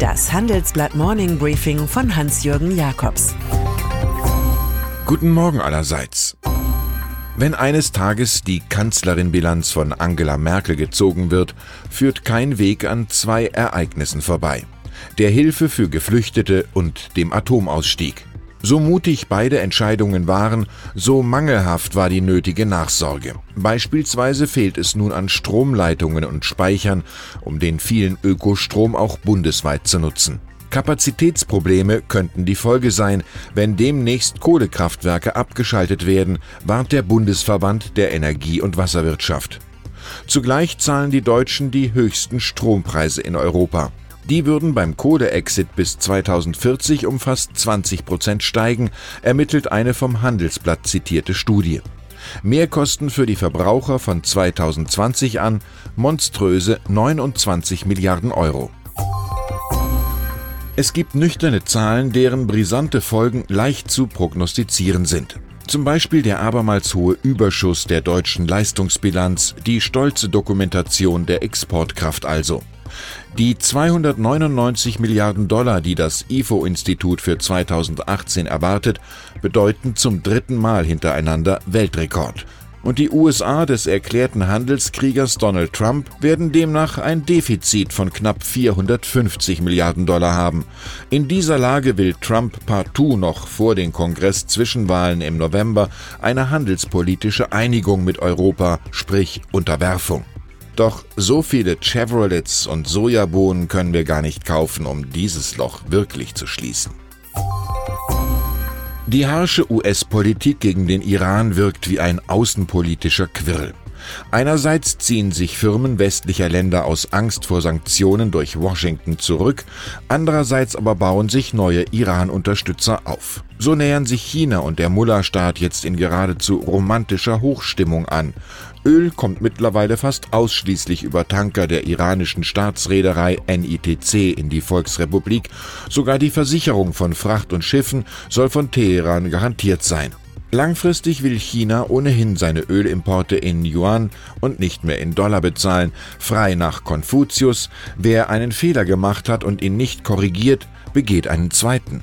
Das Handelsblatt Morning Briefing von Hans-Jürgen Jakobs. Guten Morgen allerseits. Wenn eines Tages die Kanzlerin-Bilanz von Angela Merkel gezogen wird, führt kein Weg an zwei Ereignissen vorbei. Der Hilfe für Geflüchtete und dem Atomausstieg. So mutig beide Entscheidungen waren, so mangelhaft war die nötige Nachsorge. Beispielsweise fehlt es nun an Stromleitungen und Speichern, um den vielen Ökostrom auch bundesweit zu nutzen. Kapazitätsprobleme könnten die Folge sein, wenn demnächst Kohlekraftwerke abgeschaltet werden, warnt der Bundesverband der Energie- und Wasserwirtschaft. Zugleich zahlen die Deutschen die höchsten Strompreise in Europa. Die würden beim Kohleexit bis 2040 um fast 20 Prozent steigen, ermittelt eine vom Handelsblatt zitierte Studie. Mehrkosten für die Verbraucher von 2020 an monströse 29 Milliarden Euro. Es gibt nüchterne Zahlen, deren brisante Folgen leicht zu prognostizieren sind. Zum Beispiel der abermals hohe Überschuss der deutschen Leistungsbilanz, die stolze Dokumentation der Exportkraft also. Die 299 Milliarden Dollar, die das IFO-Institut für 2018 erwartet, bedeuten zum dritten Mal hintereinander Weltrekord. Und die USA des erklärten Handelskriegers Donald Trump werden demnach ein Defizit von knapp 450 Milliarden Dollar haben. In dieser Lage will Trump partout noch vor den Kongress-Zwischenwahlen im November eine handelspolitische Einigung mit Europa, sprich Unterwerfung. Doch so viele Chevrolets und Sojabohnen können wir gar nicht kaufen, um dieses Loch wirklich zu schließen. Die harsche US-Politik gegen den Iran wirkt wie ein außenpolitischer Quirl. Einerseits ziehen sich Firmen westlicher Länder aus Angst vor Sanktionen durch Washington zurück, andererseits aber bauen sich neue Iran-Unterstützer auf. So nähern sich China und der Mullah-Staat jetzt in geradezu romantischer Hochstimmung an. Öl kommt mittlerweile fast ausschließlich über Tanker der iranischen Staatsreederei NITC in die Volksrepublik. Sogar die Versicherung von Fracht und Schiffen soll von Teheran garantiert sein. Langfristig will China ohnehin seine Ölimporte in Yuan und nicht mehr in Dollar bezahlen, frei nach Konfuzius, wer einen Fehler gemacht hat und ihn nicht korrigiert, begeht einen zweiten.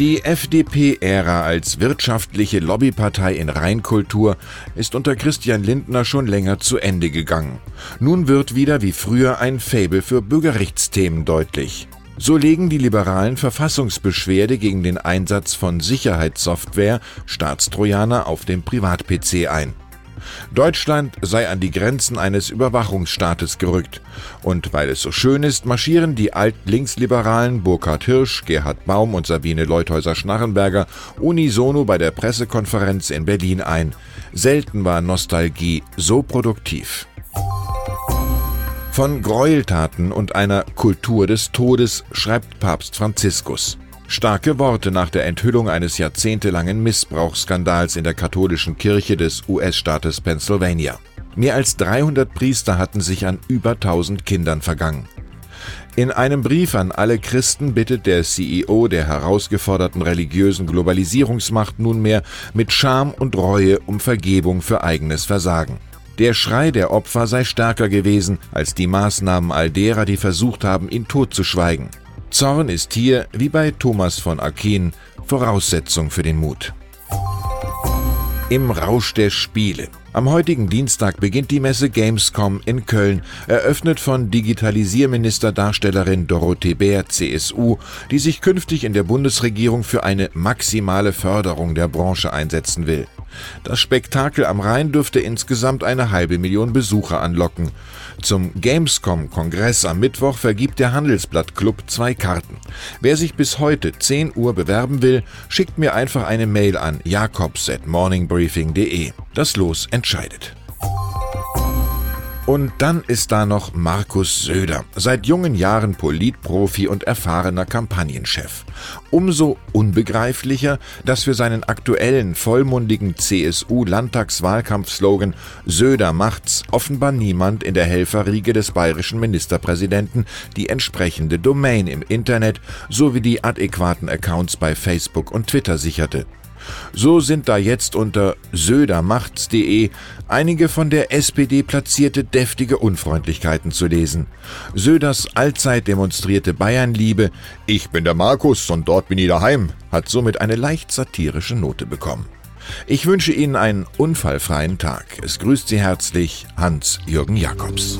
Die FDP-Ära als wirtschaftliche Lobbypartei in Reinkultur ist unter Christian Lindner schon länger zu Ende gegangen. Nun wird wieder wie früher ein Faible für Bürgerrechtsthemen deutlich. So legen die Liberalen Verfassungsbeschwerde gegen den Einsatz von Sicherheitssoftware Staatstrojaner auf dem Privat-PC ein. Deutschland sei an die Grenzen eines Überwachungsstaates gerückt. Und weil es so schön ist, marschieren die Alt-Linksliberalen Burkhard Hirsch, Gerhard Baum und Sabine Leuthäuser-Schnarrenberger unisono bei der Pressekonferenz in Berlin ein. Selten war Nostalgie so produktiv. Von Gräueltaten und einer Kultur des Todes schreibt Papst Franziskus. Starke Worte nach der Enthüllung eines jahrzehntelangen Missbrauchsskandals in der katholischen Kirche des US-Staates Pennsylvania. Mehr als 300 Priester hatten sich an über 1000 Kindern vergangen. In einem Brief an alle Christen bittet der CEO der herausgeforderten religiösen Globalisierungsmacht nunmehr mit Scham und Reue um Vergebung für eigenes Versagen. Der Schrei der Opfer sei stärker gewesen als die Maßnahmen all derer, die versucht haben, ihn totzuschweigen. Zorn ist hier, wie bei Thomas von Aquin, Voraussetzung für den Mut. Im Rausch der Spiele. Am heutigen Dienstag beginnt die Messe Gamescom in Köln, eröffnet von Digitalisierminister-Darstellerin Dorothee Bär, CSU, die sich künftig in der Bundesregierung für eine maximale Förderung der Branche einsetzen will. Das Spektakel am Rhein dürfte insgesamt eine halbe Million Besucher anlocken. Zum Gamescom-Kongress am Mittwoch vergibt der Handelsblatt Club zwei Karten. Wer sich bis heute 10 Uhr bewerben will, schickt mir einfach eine Mail an jakobs@morningbriefing.de. Das Los entscheidet. Und dann ist da noch Markus Söder, seit jungen Jahren Politprofi und erfahrener Kampagnenchef. Umso unbegreiflicher, dass für seinen aktuellen vollmundigen CSU-Landtagswahlkampfslogan Söder macht's offenbar niemand in der Helferriege des bayerischen Ministerpräsidenten die entsprechende Domain im Internet sowie die adäquaten Accounts bei Facebook und Twitter sicherte. So sind da jetzt unter södermachts.de einige von der SPD platzierte deftige Unfreundlichkeiten zu lesen. Söders allzeit demonstrierte Bayernliebe, ich bin der Markus und dort bin ich daheim, hat somit eine leicht satirische Note bekommen. Ich wünsche Ihnen einen unfallfreien Tag. Es grüßt Sie herzlich Hans-Jürgen Jakobs.